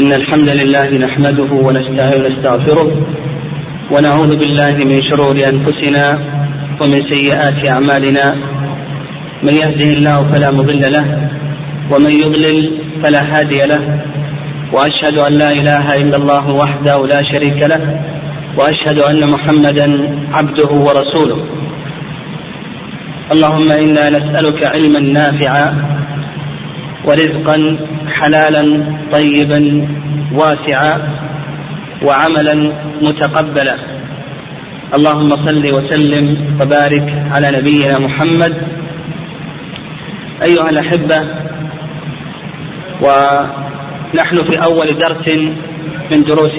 إن الحمد لله نحمده ونستغفره ونعوذ بالله من شرور أنفسنا ومن سيئات أعمالنا. من يهده الله فلا مضل له ومن يضلل فلا هادي له. وأشهد أن لا إله إلا الله وحده لا شريك له وأشهد أن محمدا عبده ورسوله. اللهم إنا نسألك علما نافعا ورزقا حلالا طيبا واسعا وعملا متقبلا. اللهم صل وسلم وبارك على نبينا محمد. أيها الأحبة ونحن في أول درس من دروس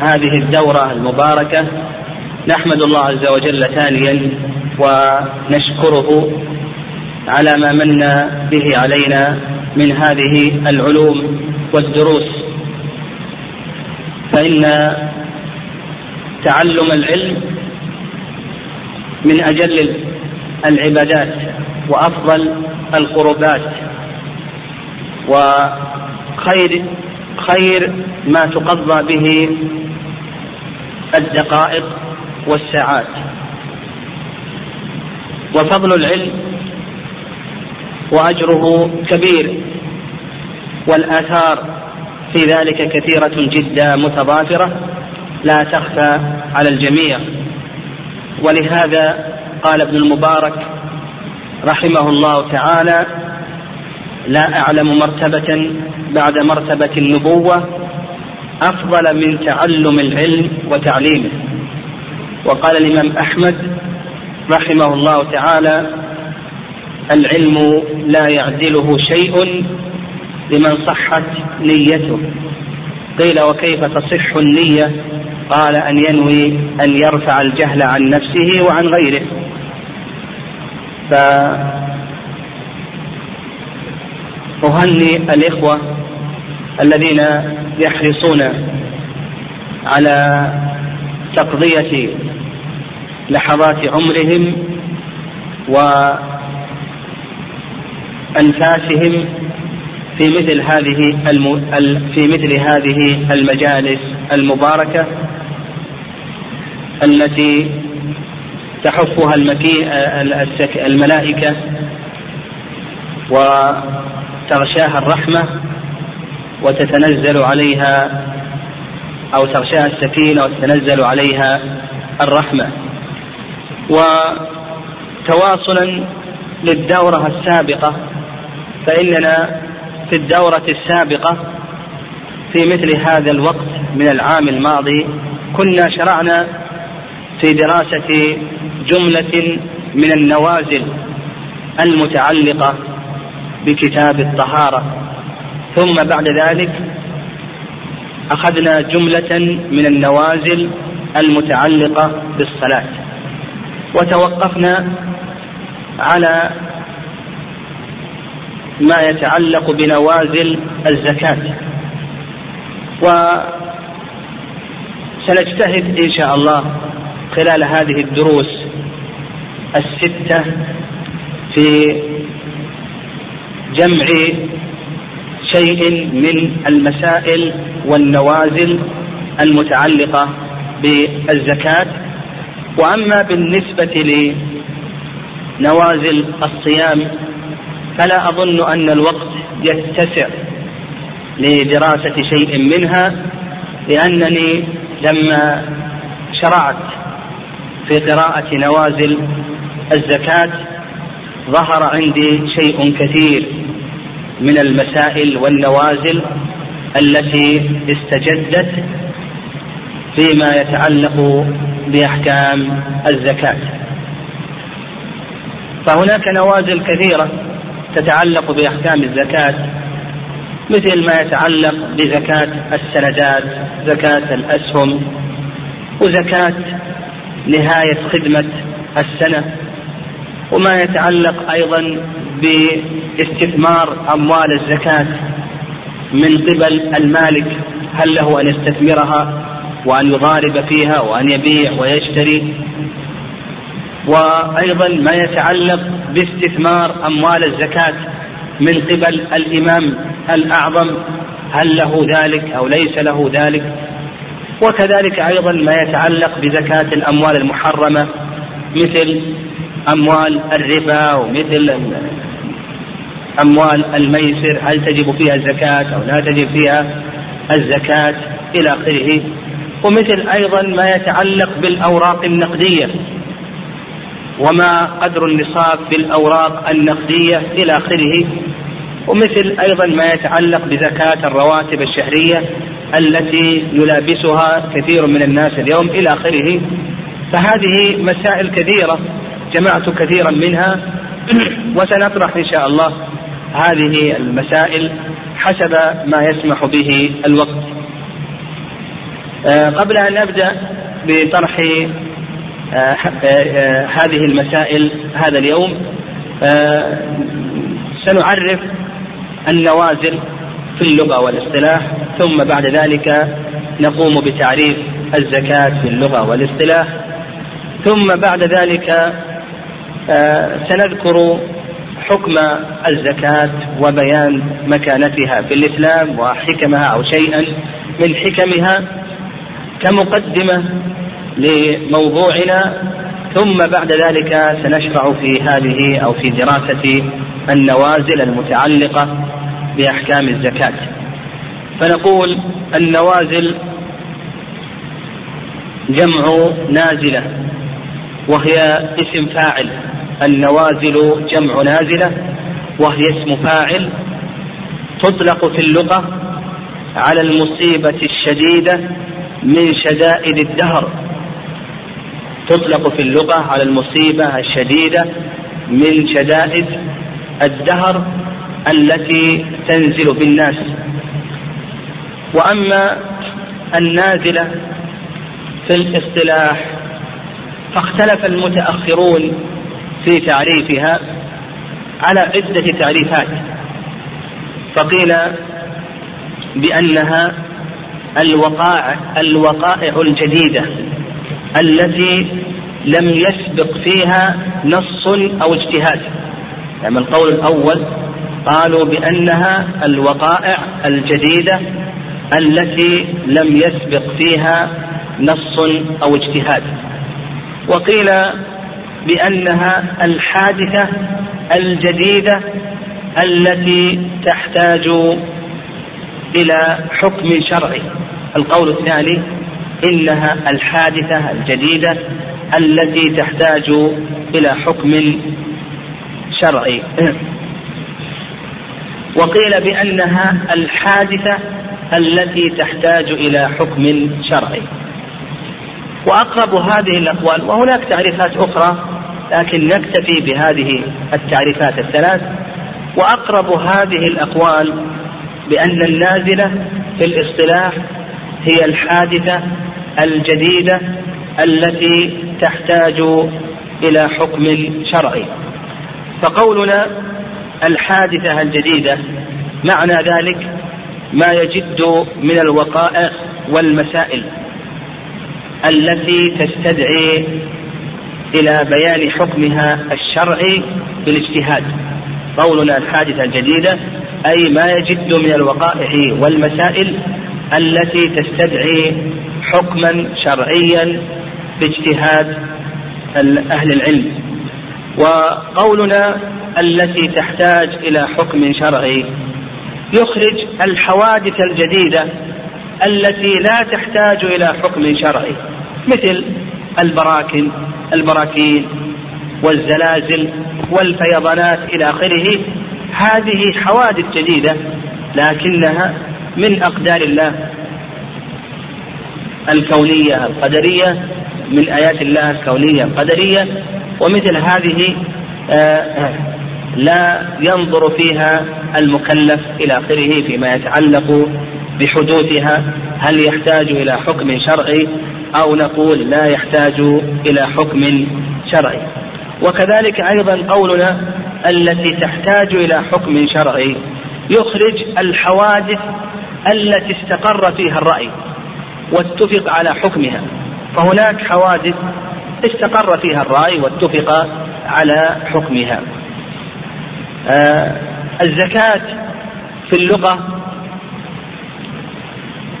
هذه الدورة المباركة. نحمد الله عز وجل ثانيا ونشكره على ما من به علينا من هذه العلوم والدروس. فإن تعلم العلم من أجل العبادات وأفضل القربات وخير خير ما تقضى به الدقائق والساعات. وفضل العلم وأجره كبير. والآثار في ذلك كثيرة جدا متضافرة لا تخفى على الجميع. ولهذا قال ابن المبارك رحمه الله تعالى لا أعلم مرتبة بعد مرتبة النبوة أفضل من تعلم العلم وتعليمه. وقال الإمام أحمد رحمه الله تعالى العلم لا يعدله شيء لمن صحت نيته. قيل وكيف تصح النية؟ قال أن ينوي أن يرفع الجهل عن نفسه وعن غيره. فأهني الإخوة الذين يحرصون على تقضية لحظات عمرهم و أنفاسهم في مثل هذه الم... في مثل هذه المجالس المباركة التي تحفها المكي... الملائكة وتغشاها الرحمة وتتنزل عليها أو تغشاها السكينة وتتنزل عليها الرحمة. وتواصلا للدورة السابقة فإننا في الدورة السابقة في مثل هذا الوقت من العام الماضي كنا شرعنا في دراسة جملة من النوازل المتعلقة بكتاب الطهارة. ثم بعد ذلك أخذنا جملة من النوازل المتعلقة بالصلاة. وتوقفنا على ما يتعلق بنوازل الزكاة. وسنجتهد إن شاء الله خلال هذه الدروس الستة في جمع شيء من المسائل والنوازل المتعلقة بالزكاة. وأما بالنسبة لنوازل الصيام فلا أظن أن الوقت يتسع لدراسة شيء منها لأنني لما شرعت في قراءة نوازل الزكاة ظهر عندي شيء كثير من المسائل والنوازل التي استجدت فيما يتعلق بأحكام الزكاة. فهناك نوازل كثيرة تتعلق بأحكام الزكاة مثل ما يتعلق بزكاة السندات زكاة الأسهم وزكاة نهاية خدمة السنة وما يتعلق أيضا باستثمار أموال الزكاة من قبل المالك هل له أن يستثمرها وأن يضارب فيها وأن يبيع ويشتري؟ وأيضا ما يتعلق باستثمار أموال الزكاة من قبل الإمام الأعظم هل له ذلك أو ليس له ذلك؟ وكذلك أيضا ما يتعلق بزكاة الأموال المحرمة مثل أموال الربا ومثل أموال الميسر هل تجب فيها الزكاة أو لا تجب فيها الزكاة؟ إلى آخره. ومثل أيضا ما يتعلق بالأوراق النقدية وما قدر النصاب بالأوراق النقدية إلى آخره ومثل أيضا ما يتعلق بزكاة الرواتب الشهرية التي يلابسها كثير من الناس اليوم إلى آخره. فهذه مسائل كثيرة جمعت كثيرا منها وسنطرح إن شاء الله هذه المسائل حسب ما يسمح به الوقت. آه، قبل أن أبدأ بطرح هذه المسائل هذا اليوم. سنعرف النوازل في اللغة والاصطلاح ثم بعد ذلك نقوم بتعريف الزكاة في اللغة والاصطلاح. ثم بعد ذلك سنذكر حكم الزكاة وبيان مكانتها في الإسلام وحكمها أو شيئا من حكمها. كمقدمة لموضوعنا ثم بعد ذلك سنشرع في هذه أو في دراسة النوازل المتعلقة بأحكام الزكاة. فنقول النوازل جمع نازلة وهي اسم فاعل. النوازل جمع نازلة وهي اسم فاعل تطلق في اللغة على المصيبة الشديدة من شدائد الدهر. تطلق في اللغة على المصيبة الشديدة من شدائد الدهر التي تنزل بالناس وأما النازلة في الاصطلاح فاختلف المتأخرون في تعريفها على عدة تعريفات. فقيل بأنها الوقائع الوقائع الجديدة. التي لم يسبق فيها نص أو اجتهاد. يعني القول الأول قالوا بأنها الوقائع الجديدة التي لم يسبق فيها نص أو اجتهاد. وقيل بأنها الحادثة الجديدة التي تحتاج إلى حكم شرعي. القول الثاني إنها الحادثة الجديدة التي تحتاج إلى حكم شرعي. وقيل بأنها الحادثة التي تحتاج إلى حكم شرعي. وأقرب هذه الأقوال وهناك تعريفات أخرى لكن نكتفي بهذه التعريفات الثلاث. وأقرب هذه الأقوال بأن النازلة في الاصطلاح هي الحادثة الجديدة التي تحتاج إلى حكم شرعي. فقولنا الحادثة الجديدة معنى ذلك ما يجد من الوقائع والمسائل التي تستدعي إلى بيان حكمها الشرعي بالاجتهاد. قولنا الحادثة الجديدة أي ما يجد من الوقائع والمسائل التي تستدعي حكما شرعيا باجتهاد أهل العلم. وقولنا التي تحتاج إلى حكم شرعي. يخرج الحوادث الجديدة التي لا تحتاج إلى حكم شرعي مثل البراكن البراكين والزلازل والفيضانات إلى آخره. هذه حوادث جديدة لكنها من أقدار الله الكونية القدرية من آيات الله الكونية القدرية ومثل هذه آه، لا ينظر فيها المكلف إلى آخره فيما يتعلق بحدوثها هل يحتاج إلى حكم شرعي أو نقول لا يحتاج إلى حكم شرعي. وكذلك أيضا قولنا التي تحتاج إلى حكم شرعي يخرج الحوادث التي استقر فيها الرأي. واتفق على حكمها. فهناك حوادث استقر فيها الرأي واتفق على حكمها. آه الزكاة في اللغة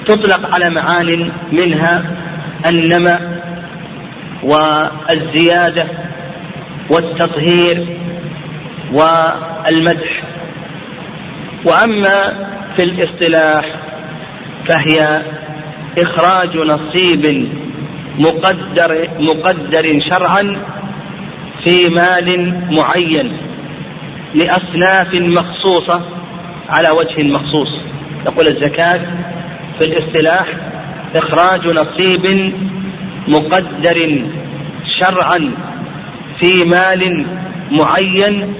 تطلق على معان منها النمى والزيادة والتطهير والمدح. وأما في الاصطلاح فهي إخراج نصيب مقدر مقدر شرعا في مال معين لأصناف مخصوصة على وجه مخصوص. يقول الزكاة في الاصطلاح إخراج نصيب مقدر شرعا في مال معين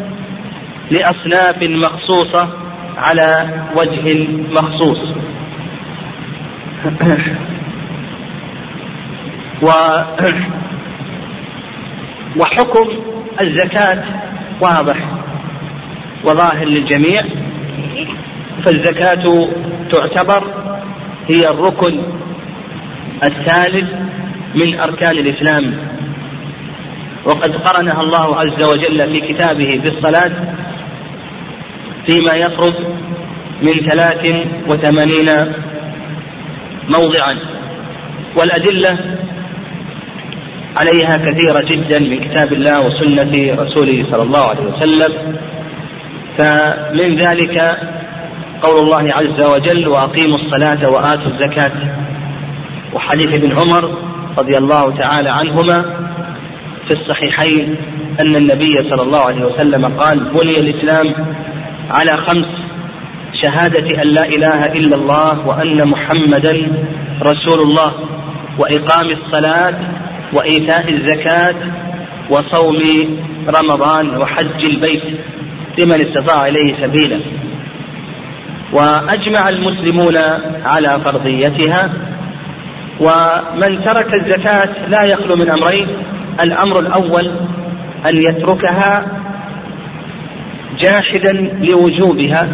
لأصناف مخصوصة على وجه مخصوص. و وحكم الزكاة واضح وظاهر للجميع. فالزكاة تعتبر هي الركن الثالث من أركان الإسلام. وقد قرنها الله عز وجل في كتابه بالصلاة فيما يقرب من ثلاث وثمانين موضعا. والأدلة عليها كثيرة جدا من كتاب الله وسنة رسوله صلى الله عليه وسلم. فمن ذلك قول الله عز وجل وأقيموا الصلاة وآتوا الزكاة. وحديث ابن عمر رضي الله تعالى عنهما في الصحيحين أن النبي صلى الله عليه وسلم قال بني الإسلام على خمس شهادة أن لا إله إلا الله وأن محمدا رسول الله وإقام الصلاة وإيتاء الزكاة وصوم رمضان وحج البيت لمن استطاع إليه سبيلا. وأجمع المسلمون على فرضيتها ومن ترك الزكاة لا يخلو من أمرين الأمر الأول أن يتركها جاحدا لوجوبها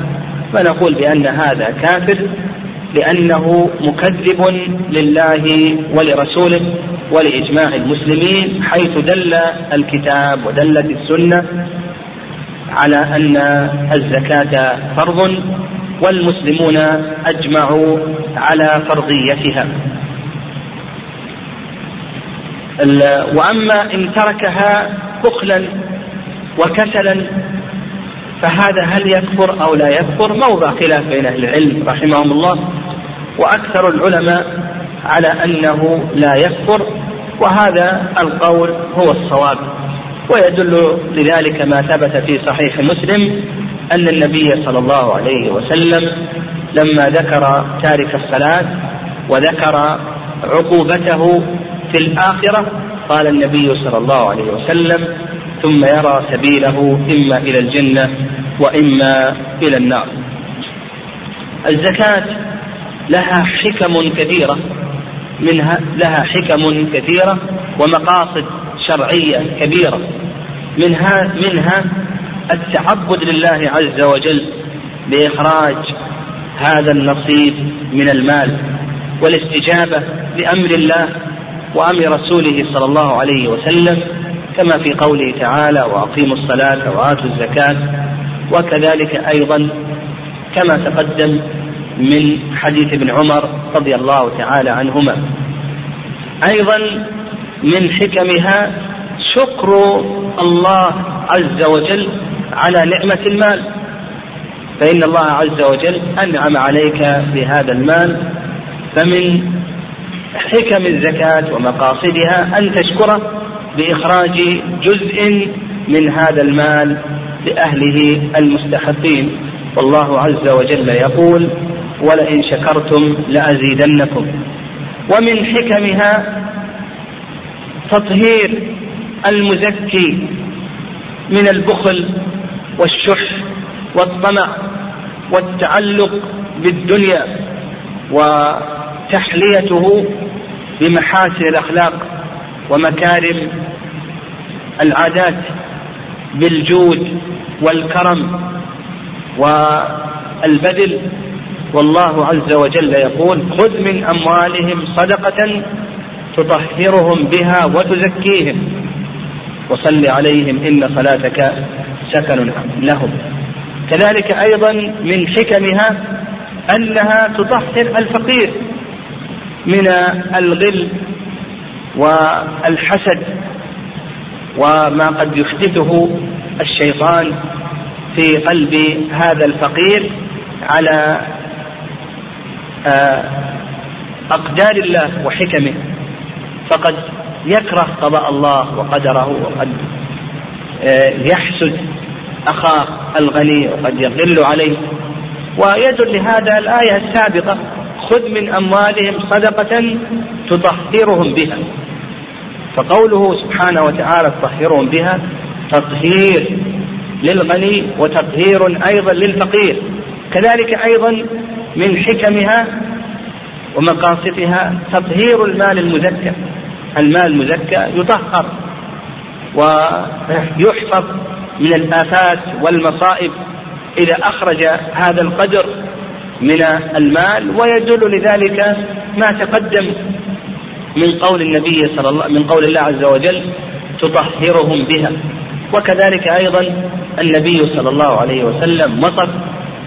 فنقول بأن هذا كافر لأنه مكذب لله ولرسوله ولإجماع المسلمين حيث دل الكتاب ودلت السنة على أن الزكاة فرض والمسلمون أجمعوا على فرضيتها. وأما إن تركها بخلا وكسلا فهذا هل يكفر أو لا يكفر موضع خلاف بين أهل العلم رحمهم الله وأكثر العلماء على أنه لا يكفر وهذا القول هو الصواب. ويدل لذلك ما ثبت في صحيح مسلم أن النبي صلى الله عليه وسلم لما ذكر تارك الصلاة وذكر عقوبته في الآخرة قال النبي صلى الله عليه وسلم ثم يرى سبيله إما إلى الجنة وإما إلى النار. الزكاة لها حكم كثيرة منها لها حكم كثيرة ومقاصد شرعية كبيرة. منها منها التعبد لله عز وجل بإخراج هذا النصيب من المال والاستجابة لأمر الله وأمر رسوله صلى الله عليه وسلم كما في قوله تعالى وأقيموا الصلاة وآتوا الزكاة. وكذلك أيضا كما تقدم من حديث ابن عمر رضي الله تعالى عنهما. أيضا من حكمها شكر الله عز وجل على نعمة المال. فإن الله عز وجل أنعم عليك بهذا المال فمن حكم الزكاة ومقاصدها أن تشكره بإخراج جزء من هذا المال لأهله المستحقين. والله عز وجل يقول ولئن شكرتم لأزيدنكم. ومن حكمها تطهير المزكي من البخل والشح والطمع والتعلق بالدنيا وتحليته بمحاسن الأخلاق. ومكارم العادات بالجود والكرم والبذل. والله عز وجل يقول خذ من أموالهم صدقة تطهرهم بها وتزكيهم وصل عليهم إن صلاتك سكن لهم. كذلك أيضا من حكمها أنها تطهر الفقير من الغل والحسد وما قد يحدثه الشيطان في قلب هذا الفقير على آه، أقدار الله وحكمه. فقد يكره قضاء الله وقدره وقد آه، يحسد أخاه الغني وقد يغل عليه. ويدل لهذا الآية السابقة خذ من أموالهم صدقة تطهرهم بها. فقوله سبحانه وتعالى تطهرهم بها تطهير للغني وتطهير أيضا للفقير. كذلك أيضا من حكمها ومقاصدها تطهير المال المزكى المال المزكى يطهر ويحفظ من الآفات والمصائب. إذا أخرج هذا القدر من المال ويدل لذلك ما تقدم من قول النبي صلى الله من قول الله عز وجل تطهرهم بها. وكذلك أيضا النبي صلى الله عليه وسلم وصف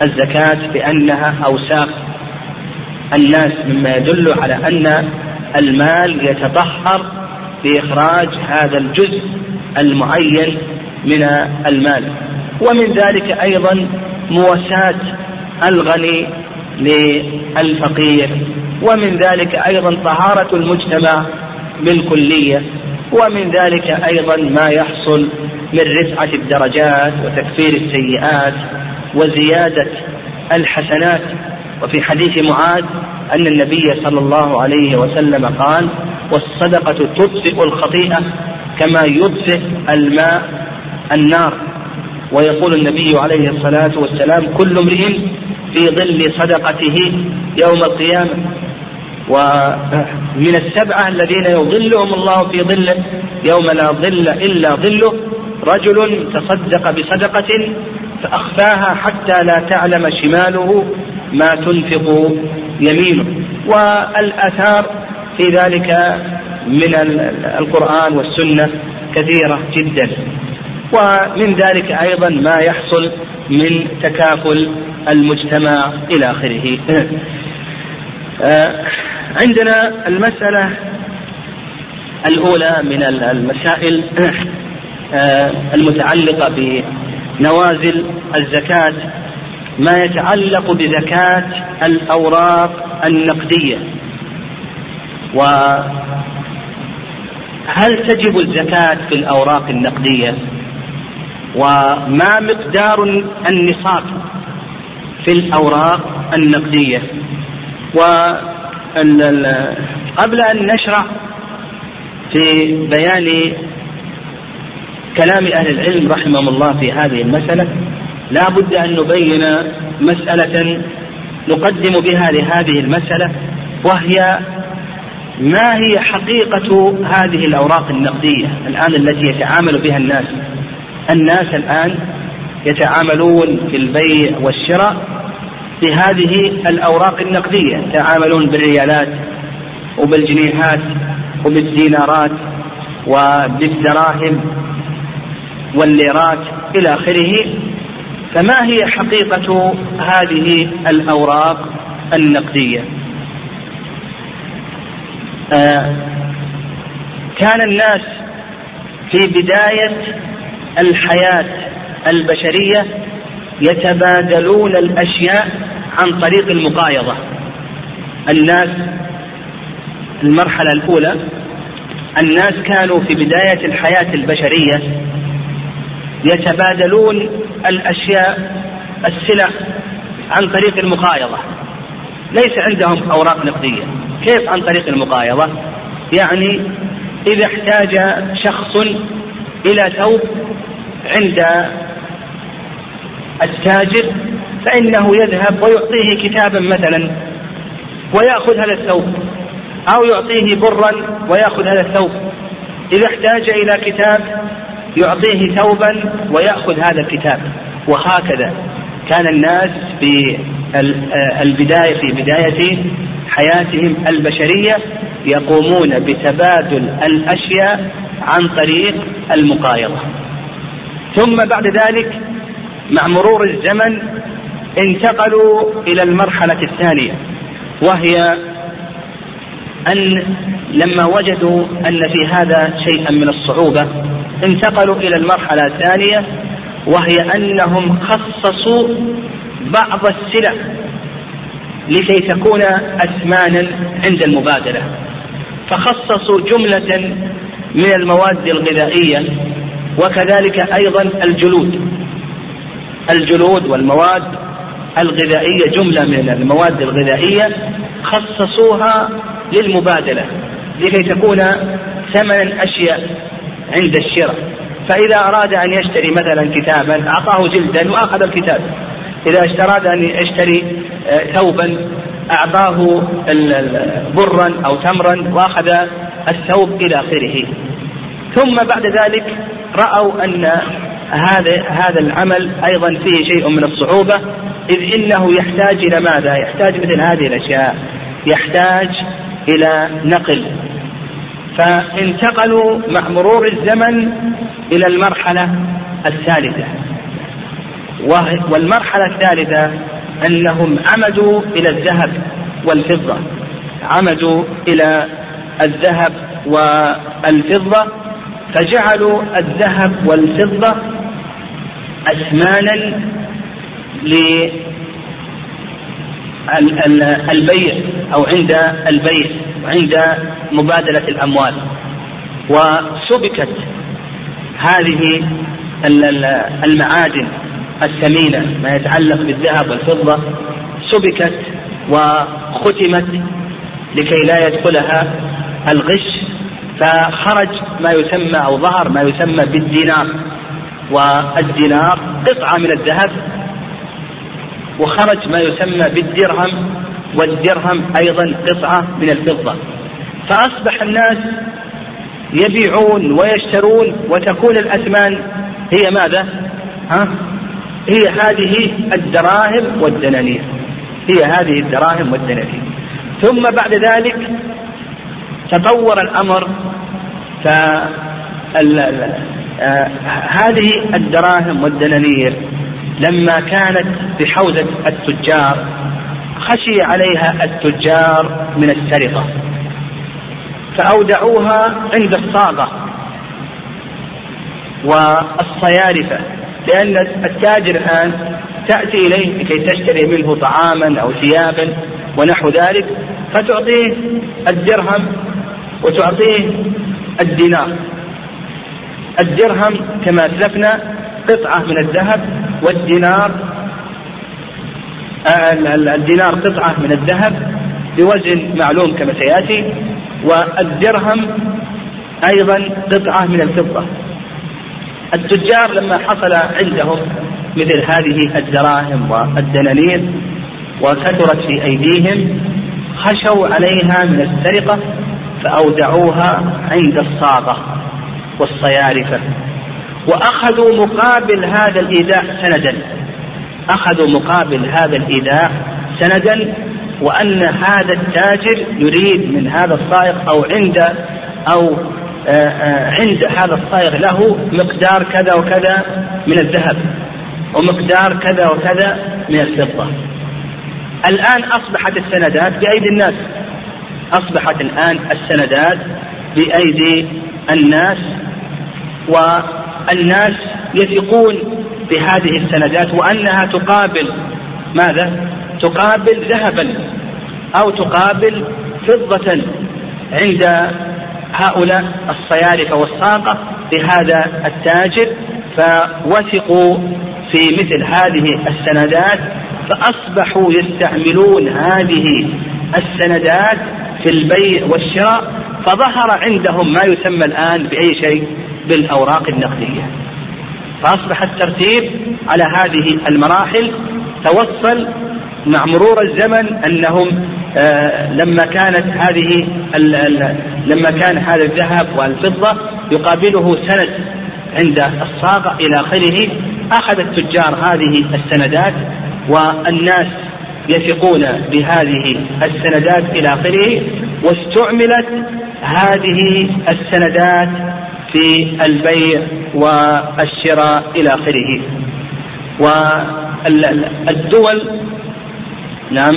الزكاة بأنها أوساخ. الناس مما يدل على أن المال يتطهر بإخراج هذا الجزء المعين من المال. ومن ذلك أيضا مواساة الغني للفقير. ومن ذلك أيضا طهارة المجتمع بالكلية ومن ذلك أيضا ما يحصل من رفعة الدرجات وتكفير السيئات وزيادة الحسنات. وفي حديث معاذ أن النبي صلى الله عليه وسلم قال والصدقة تطفئ الخطيئة كما يطفئ الماء النار. ويقول النبي عليه الصلاة والسلام كل امرئ في ظل صدقته يوم القيامة. ومن السبعة الذين يظلهم الله في ظله يوم لا ظل إلا ظله رجل تصدق بصدقة فأخفاها حتى لا تعلم شماله ما تنفق يمينه. والآثار في ذلك من القرآن والسنة كثيرة جدا. ومن ذلك أيضا ما يحصل من تكافل المجتمع إلى آخره. آه، عندنا المسألة الأولى من المسائل آه، المتعلقة بنوازل الزكاة ما يتعلق بزكاة الأوراق النقدية. وهل تجب الزكاة في الأوراق النقدية؟ وما مقدار النصاب؟ في الأوراق النقدية. وقبل أن نشرع في بيان كلام أهل العلم رحمهم الله في هذه المسألة لا بد أن نبين مسألة نقدم بها لهذه المسألة وهي ما هي حقيقة هذه الأوراق النقدية الآن التي يتعامل بها الناس؟ الناس الآن يتعاملون في البيع والشراء بهذه الأوراق النقدية يتعاملون بالريالات وبالجنيهات وبالدينارات وبالدراهم والليرات إلى آخره. فما هي حقيقة هذه الأوراق النقدية؟ آه كان الناس في بداية الحياة البشرية يتبادلون الأشياء عن طريق المقايضة. الناس المرحلة الأولى الناس كانوا في بداية الحياة البشرية يتبادلون الأشياء السلع عن طريق المقايضة. ليس عندهم أوراق نقدية. كيف عن طريق المقايضة؟ يعني إذا احتاج شخص إلى ثوب عند التاجر فإنه يذهب ويعطيه كتابا مثلا ويأخذ هذا الثوب أو يعطيه برا ويأخذ هذا الثوب. إذا احتاج إلى كتاب يعطيه ثوبا ويأخذ هذا الكتاب. وهكذا كان الناس في البداية في بداية حياتهم البشرية يقومون بتبادل الأشياء عن طريق المقايضة. ثم بعد ذلك مع مرور الزمن انتقلوا إلى المرحلة الثانية وهي أن لما وجدوا أن في هذا شيئا من الصعوبة انتقلوا إلى المرحلة الثانية وهي أنهم خصصوا بعض السلع لكي تكون أثمانا عند المبادلة فخصصوا جملة من المواد الغذائية وكذلك أيضا الجلود. الجلود والمواد الغذائية جملة من المواد الغذائية خصصوها للمبادلة لكي تكون ثمنا أشياء عند الشراء. فإذا أراد أن يشتري مثلا كتابا أعطاه جلدا وأخذ الكتاب. إذا اشترى أن يشتري آه، ثوبا أعطاه برا أو تمرا وأخذ الثوب إلى آخره. ثم بعد ذلك رأوا أن هذا هذا العمل أيضا فيه شيء من الصعوبة إذ إنه يحتاج إلى ماذا؟ يحتاج مثل هذه الأشياء يحتاج إلى نقل. فانتقلوا مع مرور الزمن إلى المرحلة الثالثة. والمرحلة الثالثة أنهم عمدوا إلى الذهب والفضة. عمدوا إلى الذهب والفضة فجعلوا الذهب والفضة أثمانا للبيع أو عند البيع وعند مبادلة الأموال. وسبكت هذه المعادن الثمينة ما يتعلق بالذهب والفضة سبكت وختمت لكي لا يدخلها الغش فخرج ما يسمى أو ظهر ما يسمى بالدينار. والدينار قطعة من الذهب وخرج ما يسمى بالدرهم والدرهم أيضا قطعة من الفضة فأصبح الناس يبيعون ويشترون وتكون الأثمان هي ماذا؟ ها؟ هي هذه الدراهم والدنانير هي هذه الدراهم والدنانير ثم بعد ذلك تطور الأمر هذه الدراهم والدنانير لما كانت بحوزة التجار خشي عليها التجار من السرقة فأودعوها عند الصاغة والصيارفة لأن التاجر الآن تأتي إليه لكي تشتري منه طعاما أو ثيابا ونحو ذلك فتعطيه الدرهم وتعطيه الدينار. الدرهم كما أسلفنا قطعة من الذهب والدينار الدينار قطعة من الذهب بوزن معلوم كما سيأتي والدرهم أيضا قطعة من الفضة. التجار لما حصل عندهم مثل هذه الدراهم والدنانير وكثرت في أيديهم خشوا عليها من السرقة فأودعوها عند الصاغة. والصيارفة. وأخذوا مقابل هذا الإيداع سندا. أخذوا مقابل هذا الإيداع سندا وأن هذا التاجر يريد من هذا الصائغ أو عند أو آه، آه، عند هذا الصائغ له مقدار كذا وكذا من الذهب ومقدار كذا وكذا من الفضة. الآن أصبحت السندات بأيدي الناس. أصبحت الآن السندات بأيدي الناس والناس يثقون بهذه السندات وأنها تقابل ماذا؟ تقابل ذهبا أو تقابل فضة عند هؤلاء الصيارفة والساقة لهذا التاجر فوثقوا في مثل هذه السندات فأصبحوا يستعملون هذه السندات في البيع والشراء فظهر عندهم ما يسمى الآن بأي شيء؟ بالأوراق النقدية. فأصبح الترتيب على هذه المراحل توصل مع مرور الزمن أنهم آه لما كانت هذه لما كان هذا الذهب والفضة يقابله سند عند الصاغة إلى آخره أخذ التجار هذه السندات والناس يثقون بهذه السندات إلى آخره واستعملت هذه السندات في البيع والشراء إلى آخره. والدول نعم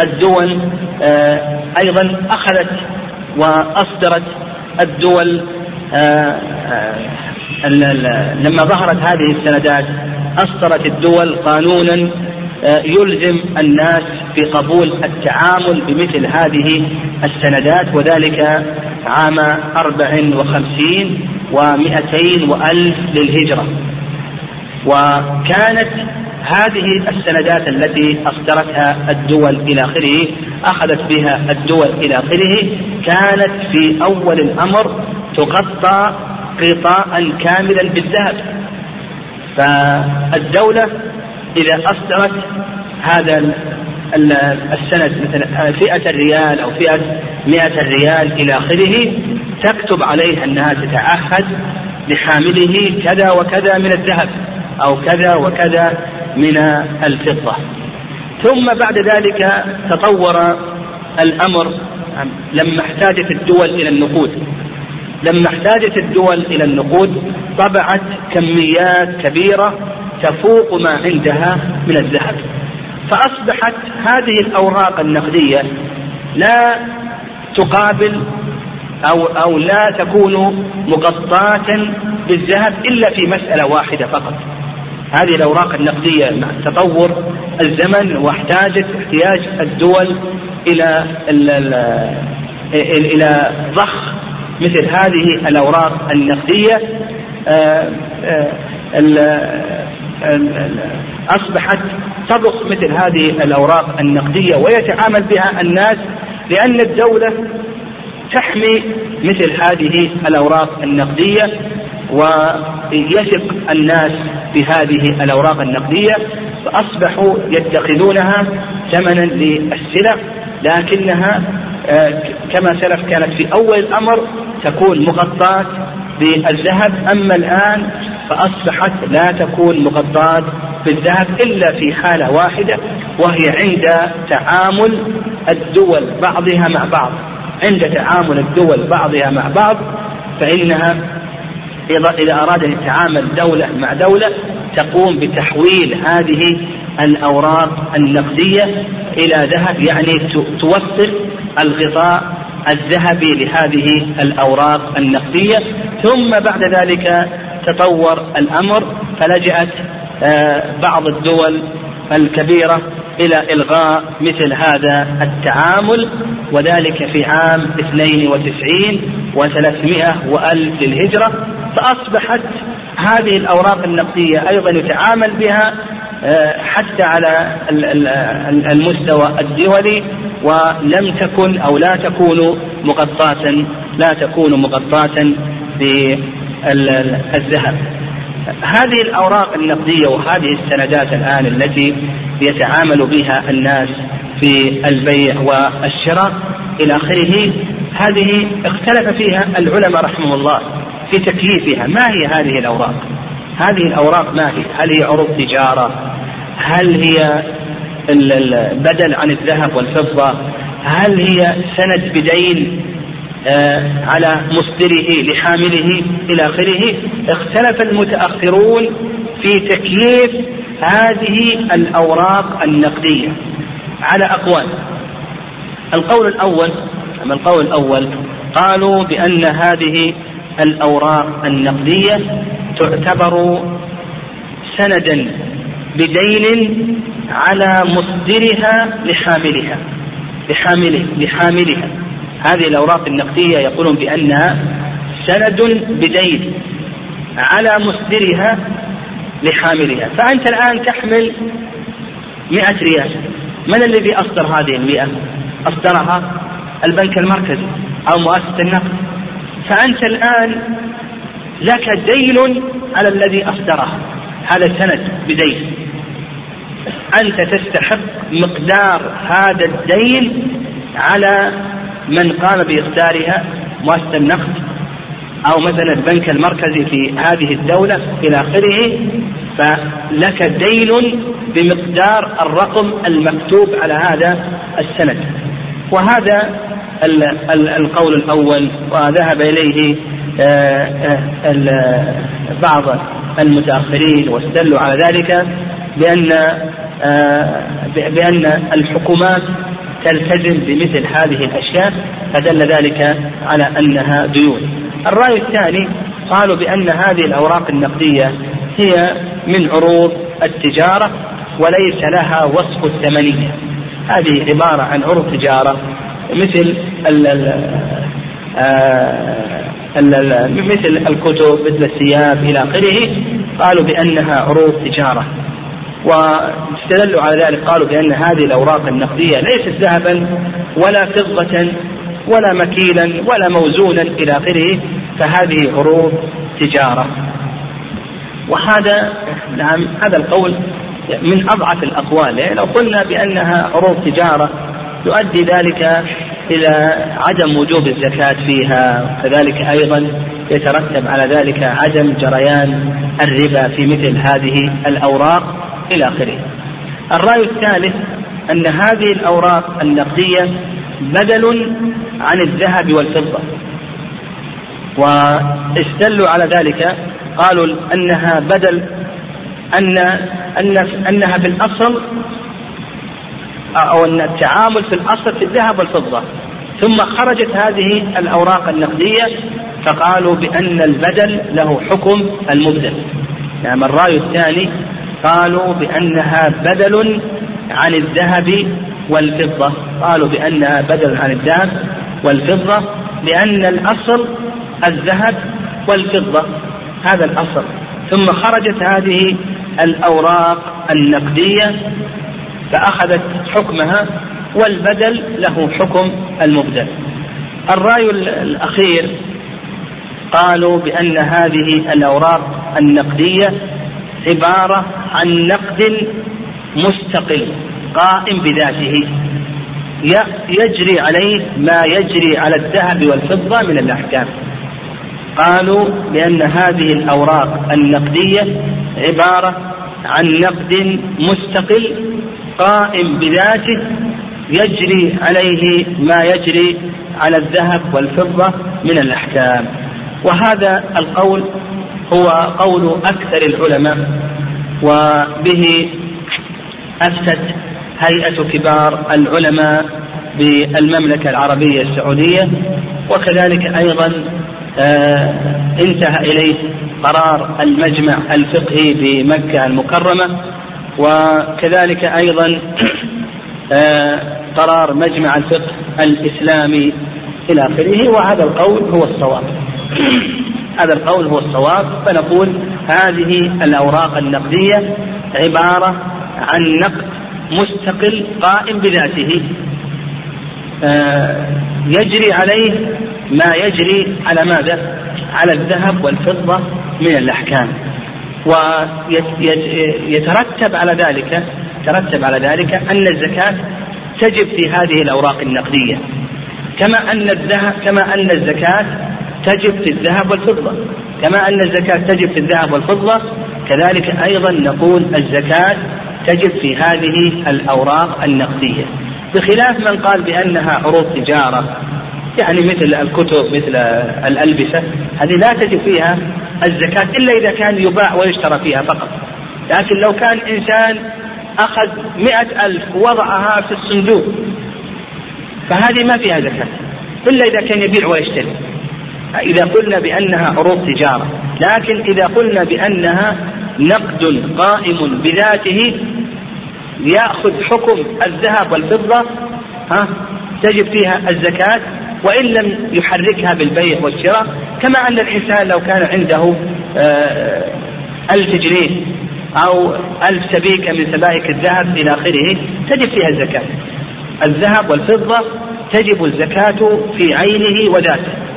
الدول آه، أيضا أخذت وأصدرت الدول لما ظهرت هذه السندات أصدرت الدول قانونا يلزم الناس في قبول التعامل بمثل هذه السندات وذلك عام أربع وخمسين ومئتين وألف للهجرة. وكانت هذه السندات التي أصدرتها الدول إلى آخره أخذت بها الدول إلى آخره كانت في أول الأمر تغطى غطاء كاملا بالذهب. فالدولة إذا أصدرت هذا السند مثلا فئة الريال أو فئة مئة الريال إلى آخره تكتب عليه أنها تتعهد لحامله كذا وكذا من الذهب أو كذا وكذا من الفضة. ثم بعد ذلك تطور الأمر لما احتاجت الدول إلى النقود. لما احتاجت الدول إلى النقود طبعت كميات كبيرة تفوق ما عندها من الذهب. فأصبحت هذه الأوراق النقدية لا تقابل أو أو لا تكون مغطاة بالذهب إلا في مسألة واحدة فقط. هذه الأوراق النقدية مع تطور الزمن واحتاجت احتياج الدول إلى إلى ضخ مثل هذه الأوراق النقدية. آه، آه، أصبحت تضخ مثل هذه الأوراق النقدية ويتعامل بها الناس لأن الدولة تحمي مثل هذه الأوراق النقدية ويثق الناس بهذه الأوراق النقدية فأصبحوا يتخذونها ثمنا للسلع لكنها آه، كما سلف كانت في أول الأمر تكون مغطاة بالذهب. أما الآن فأصبحت لا تكون مغطاة بالذهب إلا في حالة واحدة وهي عند تعامل الدول بعضها مع بعض. عند تعامل الدول بعضها مع بعض فإنها إذا أراد أن يتعامل دولة مع دولة تقوم بتحويل هذه الأوراق النقدية إلى ذهب يعني توفر الغطاء الذهبي لهذه الأوراق النقدية. ثم بعد ذلك تطور الأمر فلجأت آه، بعض الدول الكبيرة إلى إلغاء مثل هذا التعامل وذلك في عام 92 و300 وألف للهجرة. فأصبحت هذه الأوراق النقدية أيضا يتعامل بها آه، حتى على المستوى الدولي ولم تكن أو لا تكون مغطاة لا تكون مغطاة بالذهب هذه الأوراق النقدية وهذه السندات الآن التي يتعامل بها الناس في البيع والشراء إلى آخره هذه اختلف فيها العلماء رحمه الله في تكييفها. ما هي هذه الأوراق؟ هذه الأوراق ما هي؟ هل هي عروض تجارة؟ هل هي البدل عن الذهب والفضة؟ هل هي سند بدين؟ على مصدره لحامله إلى آخره. اختلف المتأخرون في تكييف هذه الأوراق النقدية على أقوال. القول الأول أما القول الأول قالوا بأن هذه الأوراق النقدية تعتبر سندا بدين على مصدرها لحاملها لحامله لحاملها. هذه الأوراق النقدية يقولون بأنها سند بدين على مصدرها لحاملها. فأنت الآن تحمل مئة ريال. من الذي أصدر هذه المئة؟ أصدرها البنك المركزي أو مؤسسة النقد. فأنت الآن لك دين على الذي أصدره. هذا سند بدين. أنت تستحق مقدار هذا الدين على من قام بإصدارها مؤسسة النقد أو مثلا البنك المركزي في هذه الدولة إلى آخره فلك دين بمقدار الرقم المكتوب على هذا السند. وهذا القول الأول وذهب إليه آه، آه، بعض المتأخرين واستدلوا على ذلك بأن آه، بأن الحكومات تلتزم بمثل هذه الأشياء فدل ذلك على أنها ديون. الرأي الثاني قالوا بأن هذه الأوراق النقدية هي من عروض التجارة وليس لها وصف الثمنية. هذه عبارة عن عروض تجارة مثل ال ال آه، مثل الكتب مثل الثياب إلى آخره قالوا بأنها عروض تجارة. واستدلوا على ذلك قالوا بأن هذه الأوراق النقدية ليست ذهبا ولا فضة ولا مكيلا ولا موزونا إلى آخره فهذه عروض تجارة. وهذا نعم هذا القول من أضعف الأقوال. يعني لو قلنا بأنها عروض تجارة يؤدي ذلك إلى عدم وجوب الزكاة فيها. وكذلك أيضا يترتب على ذلك عدم جريان الربا في مثل هذه الأوراق. إلى آخره. الرأي الثالث أن هذه الأوراق النقدية بدل عن الذهب والفضة. واستدلوا على ذلك قالوا أنها بدل أن أن أنها في الأصل أو أن التعامل في الأصل في الذهب والفضة. ثم خرجت هذه الأوراق النقدية فقالوا بأن البدل له حكم المبدل. نعم الرأي الثاني قالوا بأنها بدل عن الذهب والفضة. قالوا بأنها بدل عن الذهب والفضة لأن الأصل الذهب والفضة هذا الأصل. ثم خرجت هذه الأوراق النقدية فأخذت حكمها والبدل له حكم المبدل. الرأي الأخير قالوا بأن هذه الأوراق النقدية عبارة عن نقد مستقل قائم بذاته. يجري عليه ما يجري على الذهب والفضة من الأحكام. قالوا بأن هذه الأوراق النقدية عبارة عن نقد مستقل قائم بذاته يجري عليه ما يجري على الذهب والفضة من الأحكام. وهذا القول هو قول أكثر العلماء وبه أفتت هيئة كبار العلماء بالمملكة العربية السعودية وكذلك أيضا آه انتهى إليه قرار المجمع الفقهي بمكة المكرمة وكذلك أيضا آه قرار مجمع الفقه الإسلامي إلى آخره وهذا القول هو الصواب. هذا القول هو الصواب فنقول هذه الأوراق النقدية عبارة عن نقد مستقل قائم بذاته. آه يجري عليه ما يجري على ماذا؟ على الذهب والفضة من الأحكام. ويترتب على ذلك يترتب على ذلك أن الزكاة تجب في هذه الأوراق النقدية. كما أن الذهب كما أن الزكاة تجب في الذهب والفضة. كما أن الزكاة تجب في الذهب والفضة كذلك أيضا نقول الزكاة تجب في هذه الأوراق النقدية. بخلاف من قال بأنها عروض تجارة يعني مثل الكتب مثل الألبسة هذه لا تجب فيها الزكاة إلا إذا كان يباع ويشترى فيها فقط. لكن لو كان إنسان أخذ مئة ألف ووضعها في الصندوق فهذه ما فيها زكاة إلا إذا كان يبيع ويشتري. إذا قلنا بأنها عروض تجارة لكن إذا قلنا بأنها نقد قائم بذاته يأخذ حكم الذهب والفضة ها تجب فيها الزكاة وإن لم يحركها بالبيع والشراء كما أن الإنسان لو كان عنده آه، ألف جنيه أو ألف سبيكة من سبائك الذهب إلى آخره تجب فيها الزكاة. الذهب والفضة تجب الزكاة في عينه وذاته.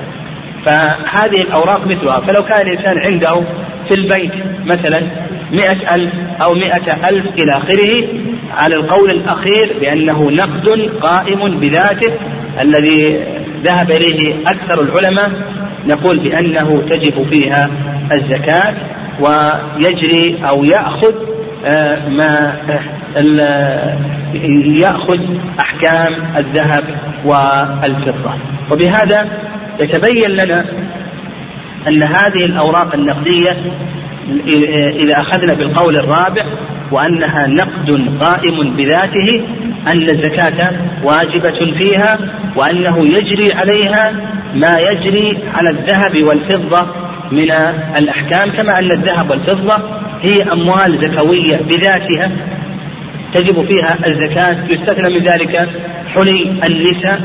فهذه الأوراق مثلها. فلو كان الإنسان عنده في البيت مثلا مئة ألف أو مئة ألف إلى آخره على القول الأخير بأنه نقد قائم بذاته الذي ذهب إليه أكثر العلماء نقول بأنه تجب فيها الزكاة ويجري أو يأخذ آه، ما آه، يأخذ أحكام الذهب والفضة. وبهذا يتبين لنا أن هذه الأوراق النقدية إذا أخذنا بالقول الرابع وأنها نقد قائم بذاته أن الزكاة واجبة فيها وأنه يجري عليها ما يجري على الذهب والفضة من الأحكام كما أن الذهب والفضة هي أموال زكوية بذاتها. تجب فيها الزكاة يستثنى من ذلك حلي النساء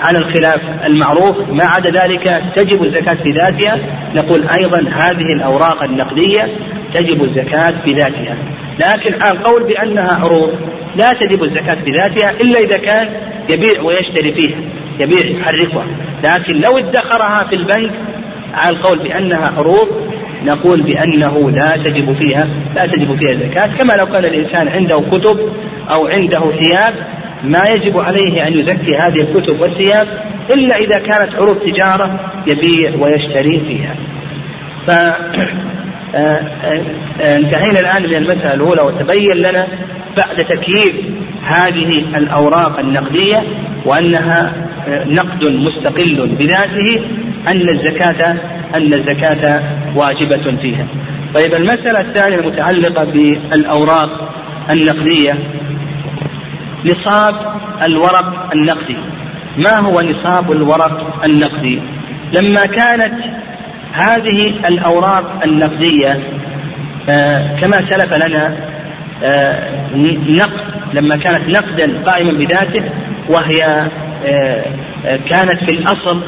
على الخلاف المعروف ما عدا ذلك تجب الزكاة في ذاتها. نقول أيضا هذه الأوراق النقدية تجب الزكاة في ذاتها. لكن القول بأنها عروض لا تجب الزكاة في ذاتها إلا إذا كان يبيع ويشتري فيها يبيع يحركها لكن لو ادخرها في البنك على القول بأنها عروض نقول بأنه لا تجب فيها لا تجب فيها الزكاة. كما لو كان الإنسان عنده كتب أو عنده ثياب ما يجب عليه أن يزكي هذه الكتب والثياب إلا إذا كانت عروض تجارة يبيع ويشتري فيها ف آه، آه، آه، انتهينا الآن من المسألة الأولى وتبين لنا بعد تكييف هذه الأوراق النقدية وأنها نقد مستقل بذاته أن الزكاة أن الزكاة واجبة فيها. طيب المسألة الثانية المتعلقة بالأوراق النقدية نصاب الورق النقدي. ما هو نصاب الورق النقدي؟ لما كانت هذه الأوراق النقدية آه كما سلف لنا آه نقد لما كانت نقدا قائما بذاته وهي آه كانت في الأصل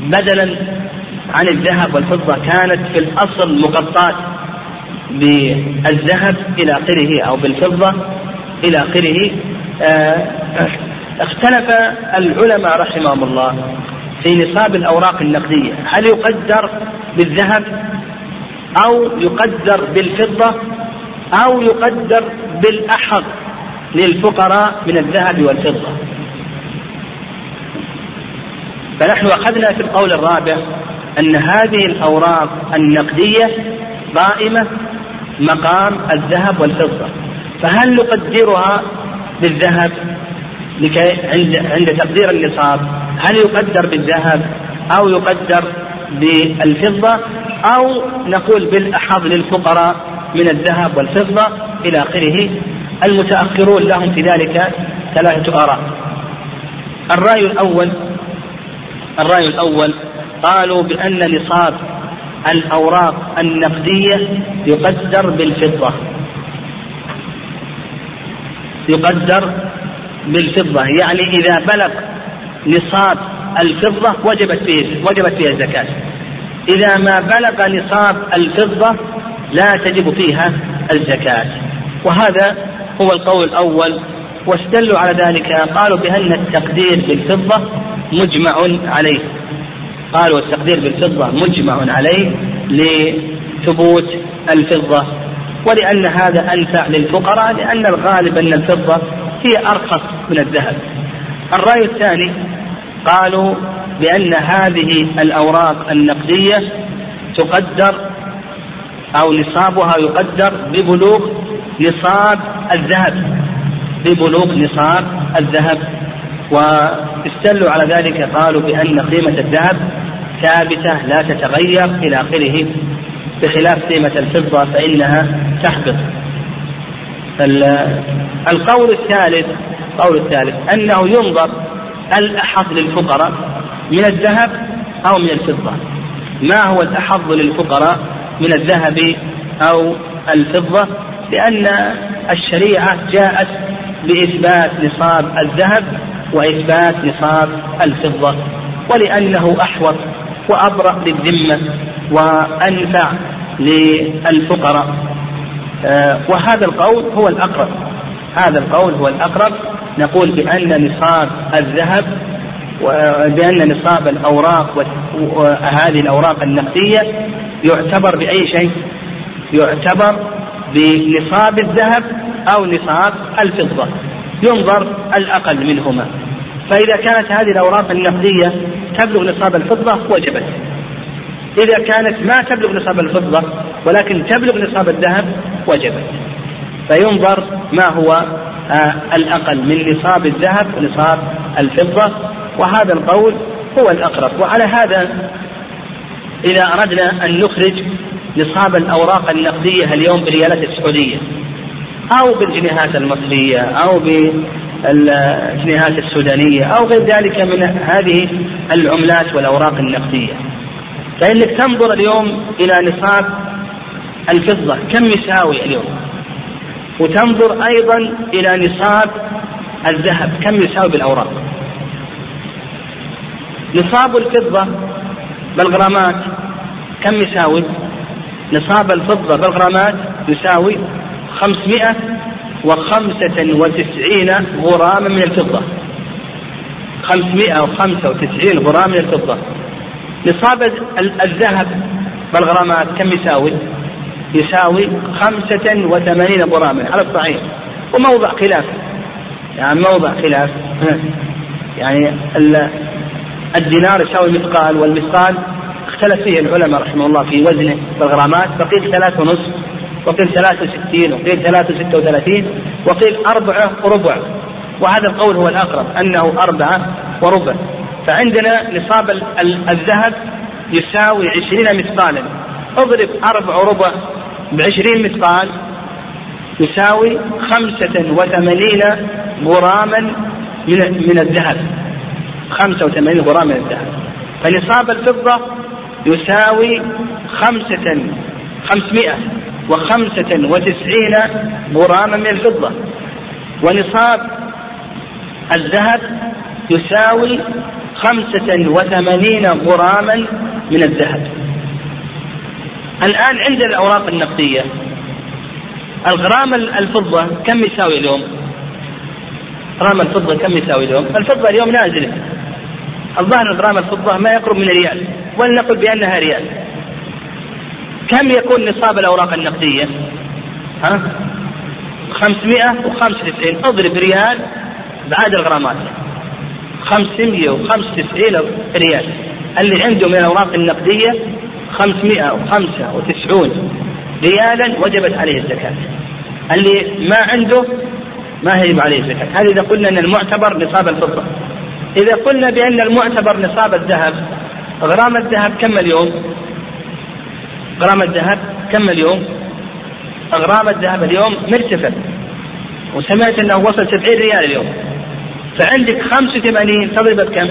بدلا عن الذهب والفضة كانت في الأصل مغطاة بالذهب إلى آخره أو بالفضة إلى آخره. اختلف العلماء رحمهم الله في نصاب الأوراق النقدية. هل يقدر بالذهب أو يقدر بالفضة أو يقدر بالأحظ للفقراء من الذهب والفضة؟ فنحن أخذنا في القول الرابع أن هذه الأوراق النقدية قائمة مقام الذهب والفضة. فهل نقدرها بالذهب لكي عند عند تقدير النصاب هل يقدر بالذهب أو يقدر بالفضة؟ أو نقول بالاحظ للفقراء من الذهب والفضة إلى آخره. المتأخرون لهم في ذلك ثلاثة آراء. الرأي الأول الرأي الأول قالوا بأن نصاب الأوراق النقدية يقدر بالفضة. يقدر بالفضة. يعني إذا بلغ نصاب الفضة وجبت فيه وجبت فيها الزكاة. إذا ما بلغ نصاب الفضة لا تجب فيها الزكاة. وهذا هو القول الأول. واستدلوا على ذلك. قالوا بأن التقدير بالفضة مجمع عليه. قالوا التقدير بالفضة مجمع عليه لثبوت الفضة. ولأن هذا أنفع للفقراء لأن الغالب أن الفضة هي أرخص من الذهب. الرأي الثاني قالوا بأن هذه الأوراق النقدية تقدر أو نصابها يقدر ببلوغ نصاب الذهب. ببلوغ نصاب الذهب. واستدلوا على ذلك قالوا بأن قيمة الذهب ثابتة لا تتغير إلى آخره. بخلاف قيمة الفضة فإنها تحبط القول الثالث القول الثالث أنه ينظر الأحظ للفقراء من الذهب أو من الفضة؟ ما هو الأحظ للفقراء من الذهب أو الفضة؟ لأن الشريعة جاءت بإثبات نصاب الذهب وإثبات نصاب الفضة ولأنه أحوط وأبرأ للذمة وأنفع للفقراء. وهذا القول هو الأقرب. هذا القول هو الأقرب. نقول بأن نصاب الذهب وبأن نصاب الأوراق وهذه الأوراق النقدية يعتبر بأي شيء؟ يعتبر بنصاب الذهب أو نصاب الفضة. ينظر الأقل منهما. فإذا كانت هذه الأوراق النقدية تبلغ نصاب الفضة وجبت. إذا كانت ما تبلغ نصاب الفضة ولكن تبلغ نصاب الذهب وجبت. فينظر ما هو آه الأقل من نصاب الذهب ونصاب الفضة. وهذا القول هو الأقرب. وعلى هذا إذا أردنا أن نخرج نصاب الأوراق النقدية اليوم بالريالات السعودية أو بالجنيهات المصرية أو الجنيهات السودانية أو غير ذلك من هذه العملات والأوراق النقدية. فإنك تنظر اليوم إلى نصاب الفضة. كم يساوي اليوم؟ وتنظر أيضا إلى نصاب الذهب. كم يساوي بالأوراق؟ نصاب الفضة بالغرامات كم يساوي؟ نصاب الفضة بالغرامات يساوي خمسمائة وخمسة وتسعين غراما من الفضة. خمسمائة وخمسة وتسعين غرام من الفضة. نصاب الذهب بالغرامات كم يساوي؟ يساوي خمسة وثمانين غراما على الصحيح. وموضع خلاف. يعني موضع خلاف. يعني الدينار يساوي مثقال والمثقال اختلف فيه العلماء رحمه الله في وزنه بالغرامات فقيل ثلاث ونصف وقيل ثلاثة وستين وقيل ثلاثة وستة وثلاثين وقيل أربعة وربع. وهذا القول هو الأقرب أنه أربعة وربع. فعندنا نصاب الذهب يساوي عشرين مثقالا. اضرب أربع وربع بعشرين مثقال يساوي خمسة وثمانين غراما من من الذهب. خمسة وثمانين غرام من الذهب. فنصاب الفضة يساوي خمسة خمسمائة وخمسة وتسعين غراما من الفضة. ونصاب الذهب يساوي خمسة وثمانين غراما من الذهب. الآن عندنا الأوراق النقدية الغرام الفضة كم يساوي اليوم؟ غرام الفضة كم يساوي اليوم؟ الفضة اليوم نازلة. الظاهر غرام الفضة ما يقرب من ريال ولنقل بأنها ريال. كم يكون نصاب الأوراق النقدية؟ ها؟ 595 اضرب ريال بعدد الغرامات. 595 ريال. اللي عنده من الأوراق النقدية 595 ريالا وجبت عليه الزكاة. اللي ما عنده ما يجب عليه الزكاة. هذا إذا قلنا أن المعتبر نصاب الفضة. إذا قلنا بأن المعتبر نصاب الذهب غرام الذهب كم اليوم؟ غرام الذهب كم اليوم؟ غرام الذهب اليوم مرتفع. وسمعت أنه وصل 70 ريال اليوم. فعندك 85 تضرب بكم؟